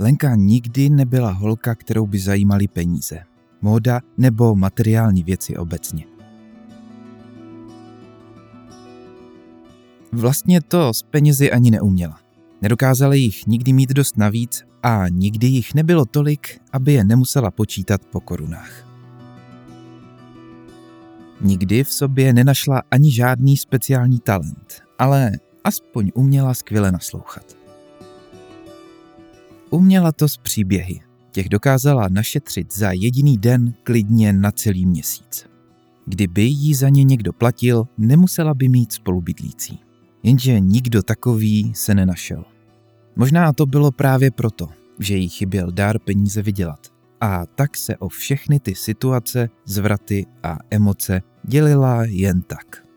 Lenka nikdy nebyla holka, kterou by zajímaly peníze, móda nebo materiální věci obecně. Vlastně to s penězi ani neuměla. Nedokázala jich nikdy mít dost navíc a nikdy jich nebylo tolik, aby je nemusela počítat po korunách. Nikdy v sobě nenašla ani žádný speciální talent, ale aspoň uměla skvěle naslouchat. Uměla to z příběhy. Těch dokázala našetřit za jediný den klidně na celý měsíc. Kdyby jí za ně někdo platil, nemusela by mít spolubydlící. Jenže nikdo takový se nenašel. Možná to bylo právě proto, že jí chyběl dár peníze vydělat. A tak se o všechny ty situace, zvraty a emoce dělila jen tak.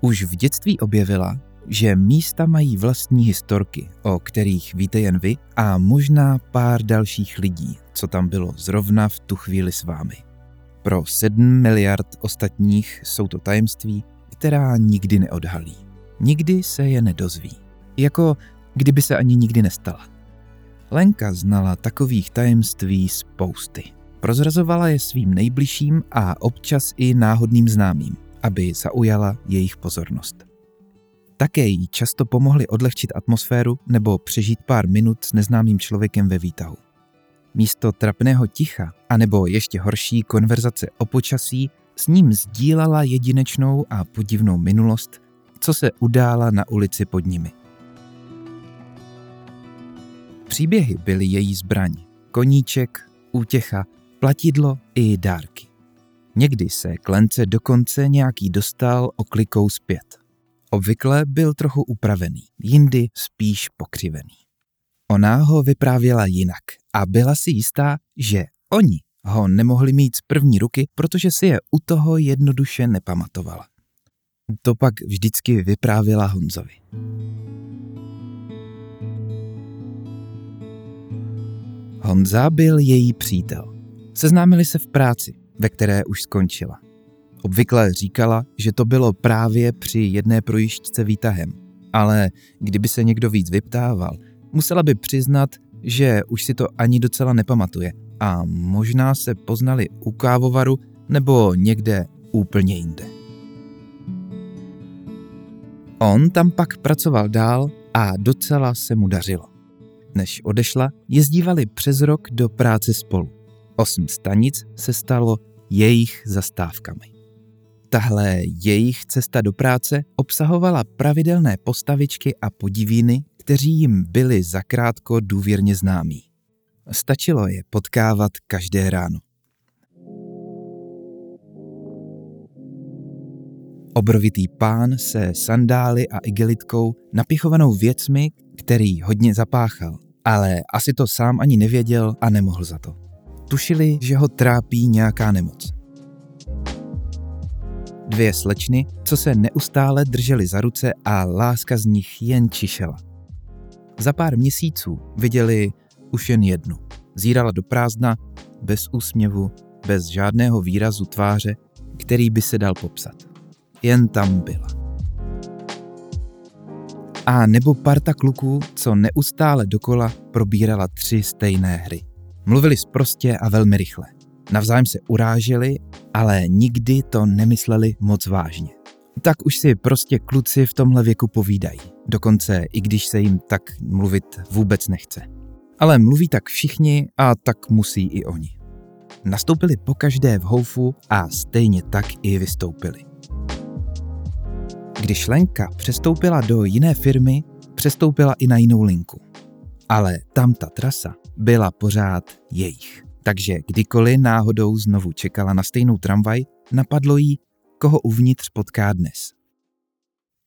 Už v dětství objevila, že místa mají vlastní historky, o kterých víte jen vy a možná pár dalších lidí, co tam bylo zrovna v tu chvíli s vámi. Pro 7 miliard ostatních jsou to tajemství, která nikdy neodhalí. Nikdy se je nedozví. Jako kdyby se ani nikdy nestala. Lenka znala takových tajemství spousty. Prozrazovala je svým nejbližším a občas i náhodným známým, aby zaujala jejich pozornost. Také jí často pomohly odlehčit atmosféru nebo přežít pár minut s neznámým člověkem ve výtahu. Místo trapného ticha, anebo ještě horší konverzace o počasí, s ním sdílala jedinečnou a podivnou minulost, co se udála na ulici pod nimi. Příběhy byly její zbraň, koníček, útěcha, platidlo i dárky. Někdy se klence dokonce nějaký dostal oklikou zpět. Obvykle byl trochu upravený, jindy spíš pokřivený. Ona ho vyprávěla jinak a byla si jistá, že oni ho nemohli mít z první ruky, protože si je u toho jednoduše nepamatovala. To pak vždycky vyprávěla Honzovi. Honza byl její přítel. Seznámili se v práci, ve které už skončila. Obvykle říkala, že to bylo právě při jedné projišťce výtahem, ale kdyby se někdo víc vyptával, musela by přiznat, že už si to ani docela nepamatuje a možná se poznali u kávovaru nebo někde úplně jinde. On tam pak pracoval dál a docela se mu dařilo. Než odešla, jezdívali přes rok do práce spolu. Osm stanic se stalo jejich zastávkami. Tahle jejich cesta do práce obsahovala pravidelné postavičky a podivíny, kteří jim byli zakrátko důvěrně známí. Stačilo je potkávat každé ráno. Obrovitý pán se sandály a igelitkou napichovanou věcmi, který hodně zapáchal, ale asi to sám ani nevěděl a nemohl za to. Tušili, že ho trápí nějaká nemoc. Dvě slečny, co se neustále držely za ruce a láska z nich jen čišela. Za pár měsíců viděli už jen jednu. Zírala do prázdna, bez úsměvu, bez žádného výrazu tváře, který by se dal popsat. Jen tam byla. A nebo parta kluků, co neustále dokola probírala tři stejné hry. Mluvili sprostě a velmi rychle. Navzájem se uráželi, ale nikdy to nemysleli moc vážně. Tak už si prostě kluci v tomhle věku povídají. Dokonce i když se jim tak mluvit vůbec nechce. Ale mluví tak všichni a tak musí i oni. Nastoupili pokaždé v houfu a stejně tak i vystoupili. Když Lenka přestoupila do jiné firmy, přestoupila i na jinou linku. Ale tam ta trasa byla pořád jejich. Takže kdykoliv náhodou znovu čekala na stejnou tramvaj, napadlo jí, koho uvnitř potká dnes.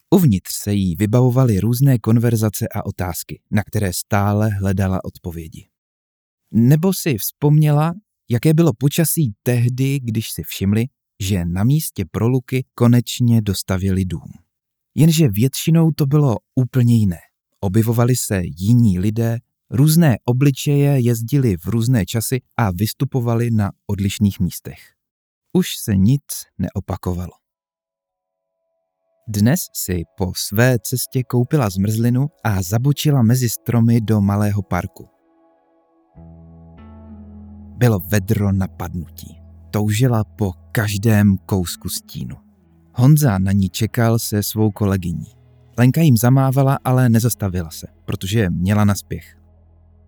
Uvnitř se jí vybavovaly různé konverzace a otázky, na které stále hledala odpovědi. Nebo si vzpomněla, jaké bylo počasí tehdy, když si všimli, že na místě pro Luky konečně dostavili dům. Jenže většinou to bylo úplně jiné. Objevovali se jiní lidé, různé obličeje jezdili v různé časy a vystupovali na odlišných místech. Už se nic neopakovalo. Dnes si po své cestě koupila zmrzlinu a zabočila mezi stromy do malého parku. Bylo vedro napadnutí. Toužila po každém kousku stínu. Honza na ní čekal se svou kolegyní. Lenka jim zamávala, ale nezastavila se, protože měla naspěch.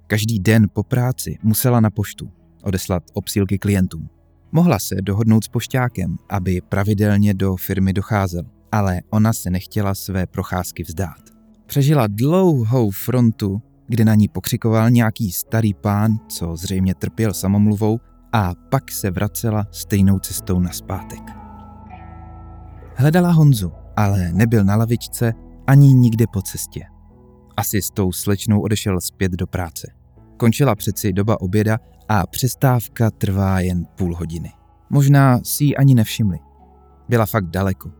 Každý den po práci musela na poštu odeslat obsílky klientům. Mohla se dohodnout s pošťákem, aby pravidelně do firmy docházel, ale ona se nechtěla své procházky vzdát. Přežila dlouhou frontu, kde na ní pokřikoval nějaký starý pán, co zřejmě trpěl samomluvou, a pak se vracela stejnou cestou na zpátek. Hledala Honzu, ale nebyl na lavičce ani nikde po cestě. Asi s tou slečnou odešel zpět do práce. Končila přeci doba oběda a přestávka trvá jen půl hodiny. Možná si ji ani nevšimli. Byla fakt daleko.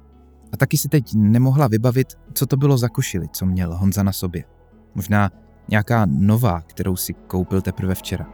A taky si teď nemohla vybavit, co to bylo za košili, co měl Honza na sobě. Možná nějaká nová, kterou si koupil teprve včera.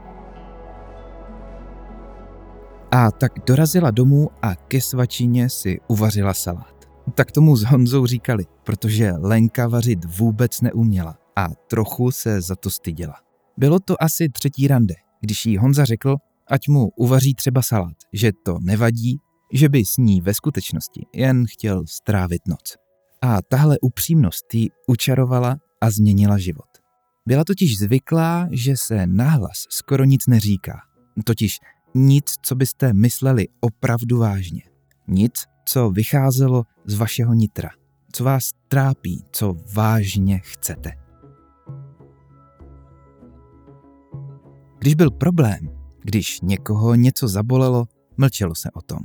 A tak dorazila domů a ke svačině si uvařila salát. Tak tomu s Honzou říkali, protože Lenka vařit vůbec neuměla a trochu se za to styděla. Bylo to asi třetí rande, když jí Honza řekl, ať mu uvaří třeba salát, že to nevadí, že by s ní ve skutečnosti jen chtěl strávit noc. A tahle upřímnost jí učarovala a změnila život. Byla totiž zvyklá, že se nahlas skoro nic neříká. Totiž nic, co byste mysleli opravdu vážně. Nic, co vycházelo z vašeho nitra. Co vás trápí, co vážně chcete. Když byl problém, když někoho něco zabolelo, mlčelo se o tom.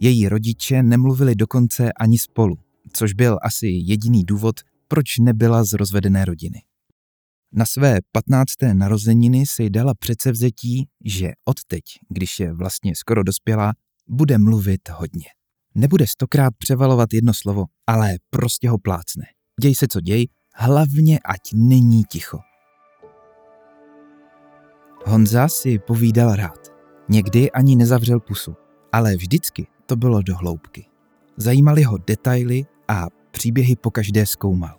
Její rodiče nemluvili dokonce ani spolu, což byl asi jediný důvod, proč nebyla z rozvedené rodiny. Na své 15. narozeniny si dala předsevzetí, že odteď, když je vlastně skoro dospělá, bude mluvit hodně. Nebude stokrát převalovat jedno slovo, ale prostě ho plácne. Děj se, co děj, hlavně ať není ticho. Honza si povídal rád. Někdy ani nezavřel pusu, ale vždycky to bylo do hloubky. Zajímaly ho detaily a příběhy po každé zkoumal.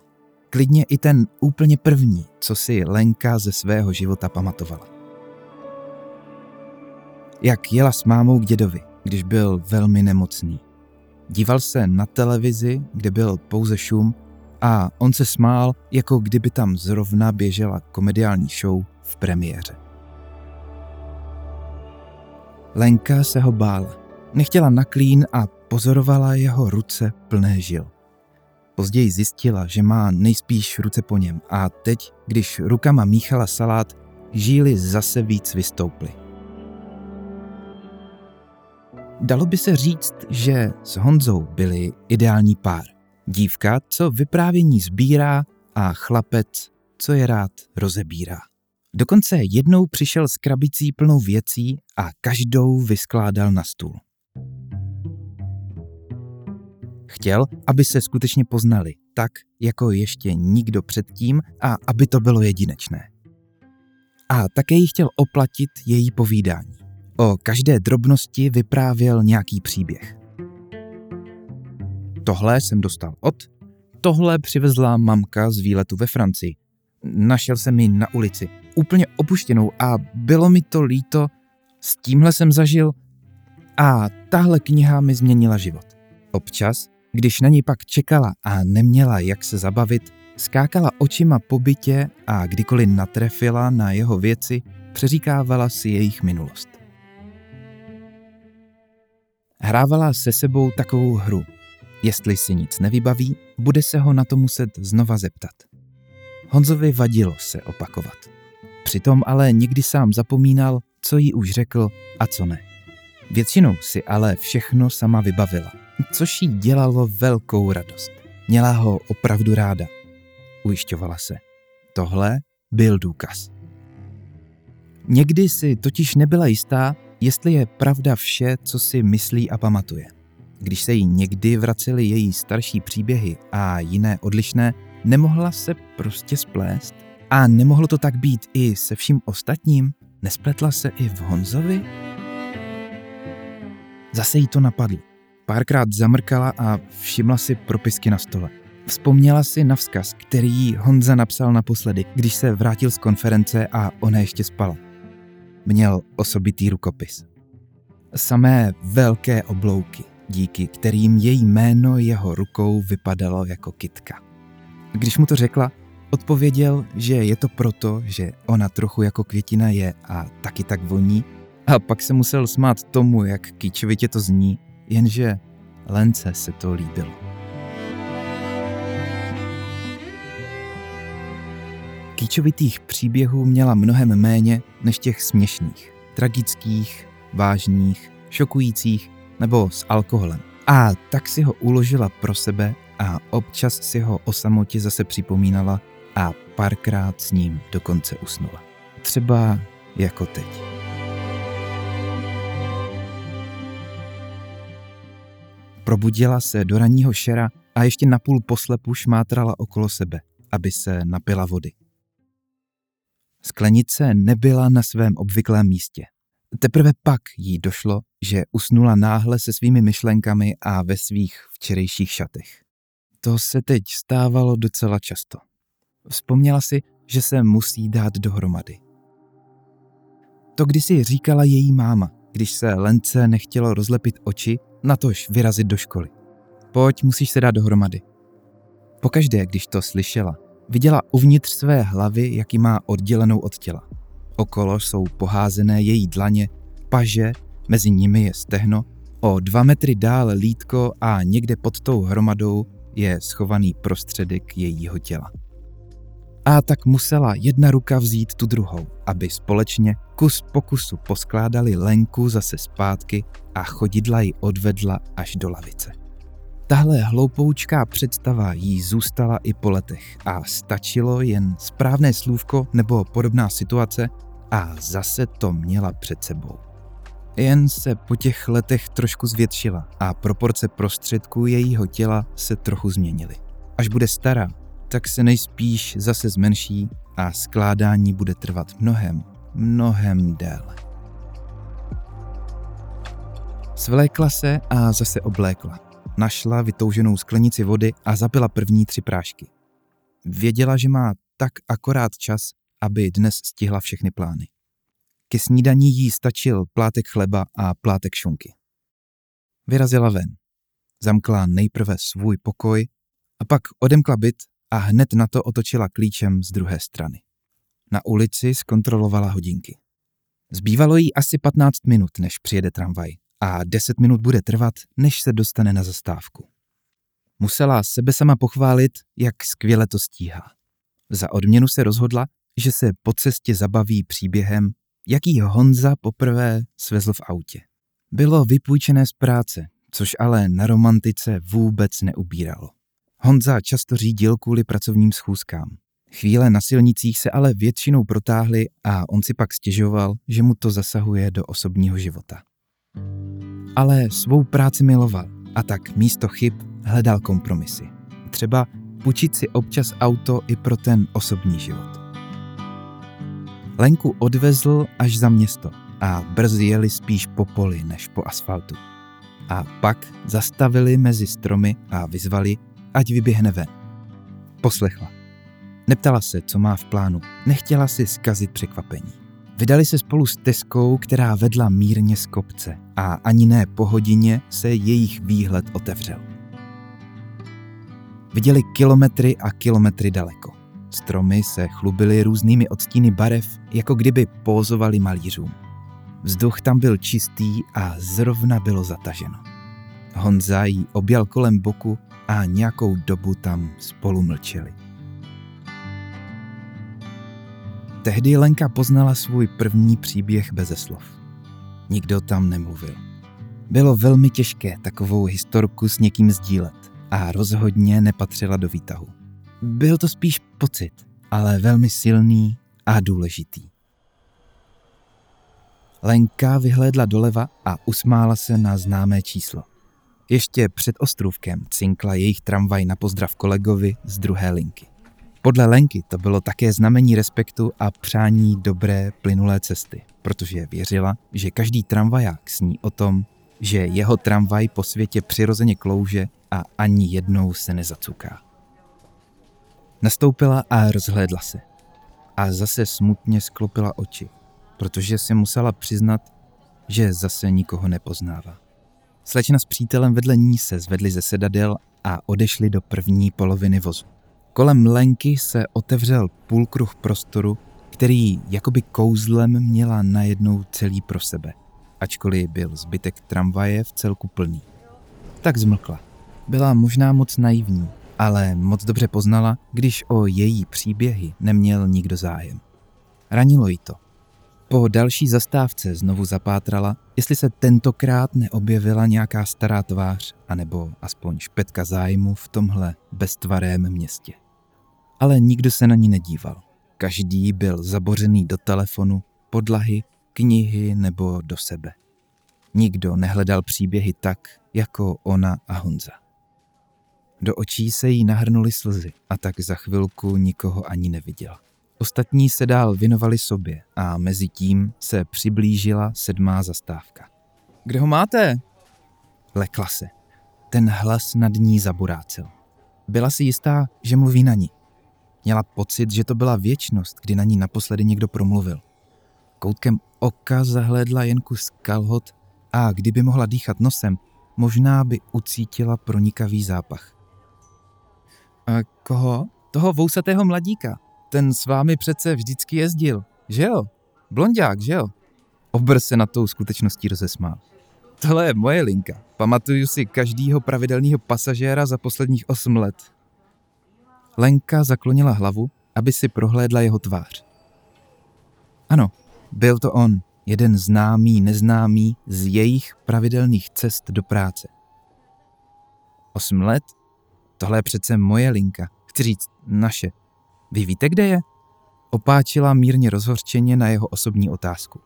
Klidně i ten úplně první, co si Lenka ze svého života pamatovala. Jak jela s mámou k dědovi, když byl velmi nemocný. Díval se na televizi, kde byl pouze šum a on se smál, jako kdyby tam zrovna běžela komediální show v premiéře. Lenka se ho bála. Nechtěla na klín a pozorovala jeho ruce plné žil. Později zjistila, že má nejspíš ruce po něm a teď, když rukama míchala salát, žíly zase víc vystouply. Dalo by se říct, že s Honzou byli ideální pár. Dívka, co vyprávění sbírá a chlapec, co je rád rozebírá. Dokonce jednou přišel s krabicí plnou věcí a každou vyskládal na stůl. Chtěl, aby se skutečně poznali, tak jako ještě nikdo předtím a aby to bylo jedinečné. A také jí chtěl oplatit její povídání. O každé drobnosti vyprávěl nějaký příběh. Tohle jsem dostal od, tohle přivezla mamka z výletu ve Francii. Našel jsem ji na ulici, úplně opuštěnou a bylo mi to líto, s tímhle jsem zažil a tahle kniha mi změnila život. Občas když na ní pak čekala a neměla jak se zabavit, skákala očima po bytě a kdykoliv natrefila na jeho věci, přeříkávala si jejich minulost. Hrávala se sebou takovou hru. Jestli si nic nevybaví, bude se ho na to muset znova zeptat. Honzovi vadilo se opakovat. Přitom ale někdy sám zapomínal, co jí už řekl a co ne. Většinou si ale všechno sama vybavila což jí dělalo velkou radost. Měla ho opravdu ráda. Ujišťovala se. Tohle byl důkaz. Někdy si totiž nebyla jistá, jestli je pravda vše, co si myslí a pamatuje. Když se jí někdy vracely její starší příběhy a jiné odlišné, nemohla se prostě splést. A nemohlo to tak být i se vším ostatním? Nespletla se i v Honzovi? Zase jí to napadlo Párkrát zamrkala a všimla si propisky na stole. Vzpomněla si na vzkaz, který Honza napsal naposledy, když se vrátil z konference a ona ještě spala. Měl osobitý rukopis. Samé velké oblouky, díky kterým její jméno jeho rukou vypadalo jako kitka. Když mu to řekla, odpověděl, že je to proto, že ona trochu jako květina je a taky tak voní, a pak se musel smát tomu, jak kýčovitě to zní, jenže Lence se to líbilo. Kýčovitých příběhů měla mnohem méně než těch směšných, tragických, vážných, šokujících nebo s alkoholem. A tak si ho uložila pro sebe a občas si ho o samotě zase připomínala a párkrát s ním dokonce usnula. Třeba jako teď. Probudila se do ranního šera a ještě napůl poslepu šmátrala okolo sebe, aby se napila vody. Sklenice nebyla na svém obvyklém místě. Teprve pak jí došlo, že usnula náhle se svými myšlenkami a ve svých včerejších šatech. To se teď stávalo docela často. Vzpomněla si, že se musí dát dohromady. To kdysi říkala její máma, když se Lence nechtělo rozlepit oči, natož vyrazit do školy. Pojď, musíš se dát dohromady. Pokaždé, když to slyšela, viděla uvnitř své hlavy, jaký má oddělenou od těla. Okolo jsou poházené její dlaně, paže, mezi nimi je stehno, o dva metry dál lítko a někde pod tou hromadou je schovaný prostředek jejího těla. A tak musela jedna ruka vzít tu druhou, aby společně kus po kusu poskládali Lenku zase zpátky a chodidla ji odvedla až do lavice. Tahle hloupoučká představa jí zůstala i po letech a stačilo jen správné slůvko nebo podobná situace a zase to měla před sebou. Jen se po těch letech trošku zvětšila a proporce prostředků jejího těla se trochu změnily. Až bude stará, tak se nejspíš zase zmenší a skládání bude trvat mnohem, mnohem déle. Svlékla se a zase oblékla. Našla vytouženou sklenici vody a zapila první tři prášky. Věděla, že má tak akorát čas, aby dnes stihla všechny plány. Ke snídaní jí stačil plátek chleba a plátek šunky. Vyrazila ven. Zamkla nejprve svůj pokoj a pak odemkla byt a hned na to otočila klíčem z druhé strany. Na ulici zkontrolovala hodinky. Zbývalo jí asi 15 minut, než přijede tramvaj a 10 minut bude trvat, než se dostane na zastávku. Musela sebe sama pochválit, jak skvěle to stíhá. Za odměnu se rozhodla, že se po cestě zabaví příběhem, jaký Honza poprvé svezl v autě. Bylo vypůjčené z práce, což ale na romantice vůbec neubíralo. Honza často řídil kvůli pracovním schůzkám. Chvíle na silnicích se ale většinou protáhly a on si pak stěžoval, že mu to zasahuje do osobního života. Ale svou práci miloval a tak místo chyb hledal kompromisy. Třeba půjčit si občas auto i pro ten osobní život. Lenku odvezl až za město a brzy jeli spíš po poli než po asfaltu. A pak zastavili mezi stromy a vyzvali, ať vyběhne ven. Poslechla. Neptala se, co má v plánu, nechtěla si zkazit překvapení. Vydali se spolu s Teskou, která vedla mírně z kopce a ani ne po hodině se jejich výhled otevřel. Viděli kilometry a kilometry daleko. Stromy se chlubily různými odstíny barev, jako kdyby pózovali malířům. Vzduch tam byl čistý a zrovna bylo zataženo. Honza jí objal kolem boku a nějakou dobu tam spolu mlčeli. Tehdy Lenka poznala svůj první příběh beze slov. Nikdo tam nemluvil. Bylo velmi těžké takovou historku s někým sdílet a rozhodně nepatřila do výtahu. Byl to spíš pocit, ale velmi silný a důležitý. Lenka vyhlédla doleva a usmála se na známé číslo. Ještě před ostrůvkem cinkla jejich tramvaj na pozdrav kolegovi z druhé linky. Podle Lenky to bylo také znamení respektu a přání dobré plynulé cesty, protože věřila, že každý tramvaják sní o tom, že jeho tramvaj po světě přirozeně klouže a ani jednou se nezacuká. Nastoupila a rozhlédla se. A zase smutně sklopila oči, protože si musela přiznat, že zase nikoho nepoznává. Slečna s přítelem vedle ní se zvedli ze sedadel a odešli do první poloviny vozu. Kolem Lenky se otevřel půlkruh prostoru, který jakoby kouzlem měla najednou celý pro sebe, ačkoliv byl zbytek tramvaje v celku plný. Tak zmlkla. Byla možná moc naivní, ale moc dobře poznala, když o její příběhy neměl nikdo zájem. Ranilo jí to. Po další zastávce znovu zapátrala, jestli se tentokrát neobjevila nějaká stará tvář, anebo aspoň špetka zájmu v tomhle beztvarém městě. Ale nikdo se na ní nedíval. Každý byl zabořený do telefonu, podlahy, knihy nebo do sebe. Nikdo nehledal příběhy tak, jako ona a Honza. Do očí se jí nahrnuly slzy a tak za chvilku nikoho ani neviděla. Ostatní se dál věnovali sobě a mezi tím se přiblížila sedmá zastávka. Kde ho máte? Lekla se. Ten hlas nad ní zaburácel. Byla si jistá, že mluví na ní. Měla pocit, že to byla věčnost, kdy na ní naposledy někdo promluvil. Koutkem oka zahlédla jen kus kalhot a kdyby mohla dýchat nosem, možná by ucítila pronikavý zápach. A koho? Toho vousatého mladíka. Ten s vámi přece vždycky jezdil, že jo? Blondák, že jo? Obr se na tou skutečností rozesmál. Tohle je moje linka. Pamatuju si každýho pravidelného pasažéra za posledních osm let. Lenka zaklonila hlavu, aby si prohlédla jeho tvář. Ano, byl to on, jeden známý, neznámý z jejich pravidelných cest do práce. Osm let? Tohle je přece moje linka. Chci říct, naše. Vy víte, kde je? Opáčila mírně rozhořčeně na jeho osobní otázku.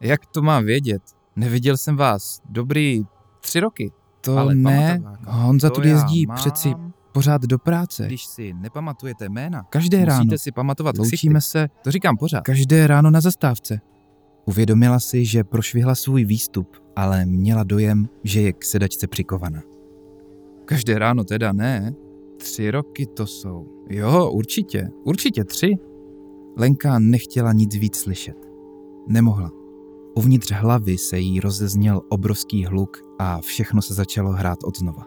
Jak to mám vědět? Neviděl jsem vás. Dobrý tři roky. To Ale ne, Honza tu jezdí mám... přeci pořád do práce. Když si nepamatujete jména, každé musíte ráno si pamatovat loučíme se, to říkám pořád, každé ráno na zastávce. Uvědomila si, že prošvihla svůj výstup, ale měla dojem, že je k sedačce přikovaná. Každé ráno teda ne. Tři roky to jsou. Jo, určitě, určitě tři. Lenka nechtěla nic víc slyšet. Nemohla. Uvnitř hlavy se jí rozezněl obrovský hluk a všechno se začalo hrát od znova.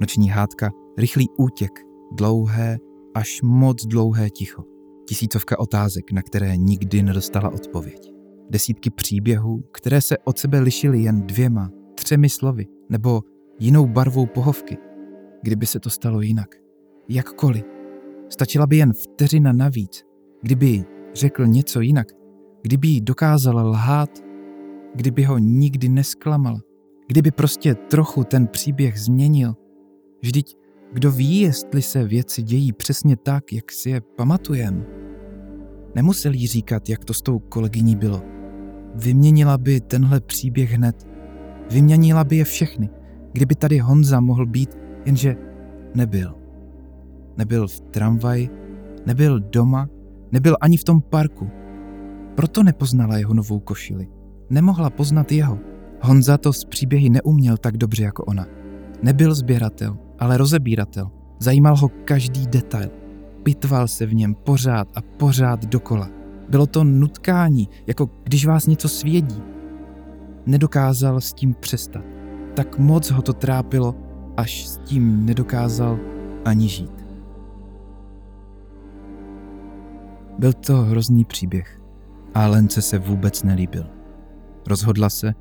Noční hádka, rychlý útěk, dlouhé, až moc dlouhé ticho. Tisícovka otázek, na které nikdy nedostala odpověď. Desítky příběhů, které se od sebe lišily jen dvěma, třemi slovy nebo jinou barvou pohovky. Kdyby se to stalo jinak. Jakkoliv. Stačila by jen vteřina navíc. Kdyby řekl něco jinak. Kdyby jí lhát. Kdyby ho nikdy nesklamala. Kdyby prostě trochu ten příběh změnil. Vždyť kdo ví, jestli se věci dějí přesně tak, jak si je pamatujem. Nemusel jí říkat, jak to s tou kolegyní bylo. Vyměnila by tenhle příběh hned. Vyměnila by je všechny. Kdyby tady Honza mohl být, jenže nebyl. Nebyl v tramvaji, nebyl doma, nebyl ani v tom parku. Proto nepoznala jeho novou košili. Nemohla poznat jeho. Honza to z příběhy neuměl tak dobře jako ona. Nebyl sběratel, ale rozebíratel. Zajímal ho každý detail. Pitval se v něm pořád a pořád dokola. Bylo to nutkání, jako když vás něco svědí. Nedokázal s tím přestat. Tak moc ho to trápilo, až s tím nedokázal ani žít. Byl to hrozný příběh a Lence se vůbec nelíbil. Rozhodla se,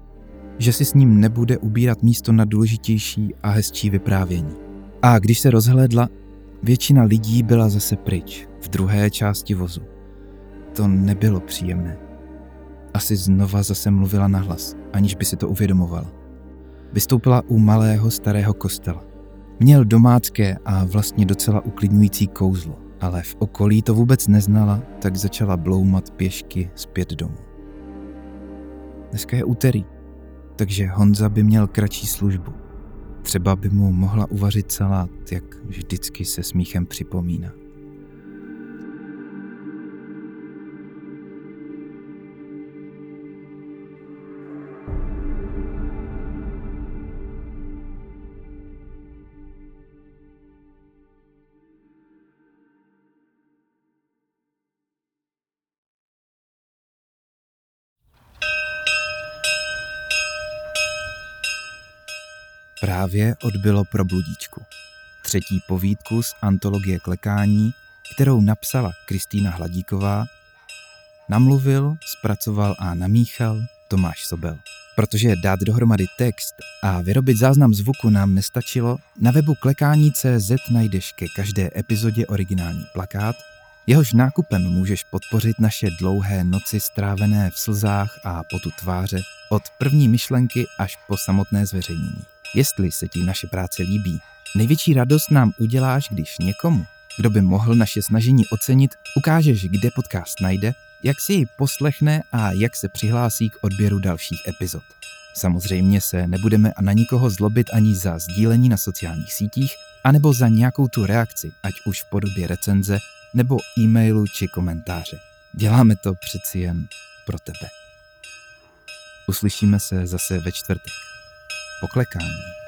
že si s ním nebude ubírat místo na důležitější a hezčí vyprávění. A když se rozhlédla, většina lidí byla zase pryč, v druhé části vozu. To nebylo příjemné. Asi znova zase mluvila nahlas, aniž by si to uvědomovala. Vystoupila u malého starého kostela. Měl domácké a vlastně docela uklidňující kouzlo, ale v okolí to vůbec neznala, tak začala bloumat pěšky zpět domů. Dneska je úterý, takže Honza by měl kratší službu. Třeba by mu mohla uvařit salát, jak vždycky se smíchem připomíná. Právě odbylo pro bludíčku. Třetí povídku z antologie klekání, kterou napsala Kristýna Hladíková, namluvil, zpracoval a namíchal Tomáš Sobel. Protože dát dohromady text a vyrobit záznam zvuku nám nestačilo, na webu klekání.cz najdeš ke každé epizodě originální plakát, jehož nákupem můžeš podpořit naše dlouhé noci strávené v slzách a potu tváře od první myšlenky až po samotné zveřejnění. Jestli se ti naše práce líbí, největší radost nám uděláš, když někomu, kdo by mohl naše snažení ocenit, ukážeš, kde podcast najde, jak si ji poslechne a jak se přihlásí k odběru dalších epizod. Samozřejmě se nebudeme na nikoho zlobit ani za sdílení na sociálních sítích, anebo za nějakou tu reakci, ať už v podobě recenze, nebo e-mailu či komentáře. Děláme to přeci jen pro tebe. Uslyšíme se zase ve čtvrtek. Poklekání.